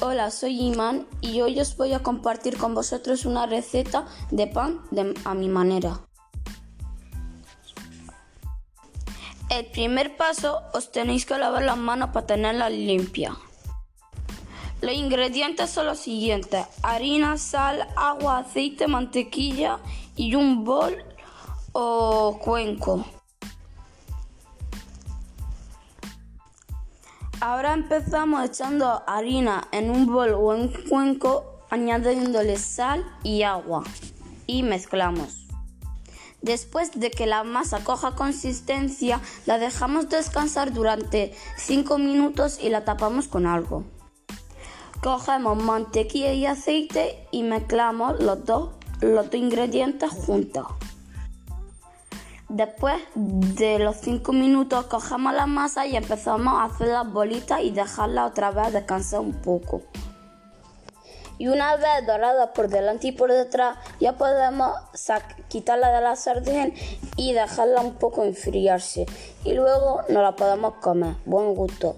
Hola, soy Iman y hoy os voy a compartir con vosotros una receta de pan a mi manera. El primer paso os tenéis que lavar las manos para tenerlas limpias. Los ingredientes son los siguientes: harina, sal, agua, aceite, mantequilla y un bol o cuenco. Ahora empezamos echando harina en un bol o en un cuenco, añadiéndole sal y agua y mezclamos. Después de que la masa coja consistencia, la dejamos descansar durante 5 minutos y la tapamos con algo. Cogemos mantequilla y aceite y mezclamos los dos, los dos ingredientes juntos. Después de los 5 minutos cogemos la masa y empezamos a hacer las bolitas y dejarla otra vez descansar un poco. Y una vez dorada por delante y por detrás, ya podemos quitarla de la sartén y dejarla un poco enfriarse. Y luego nos la podemos comer. Buen gusto.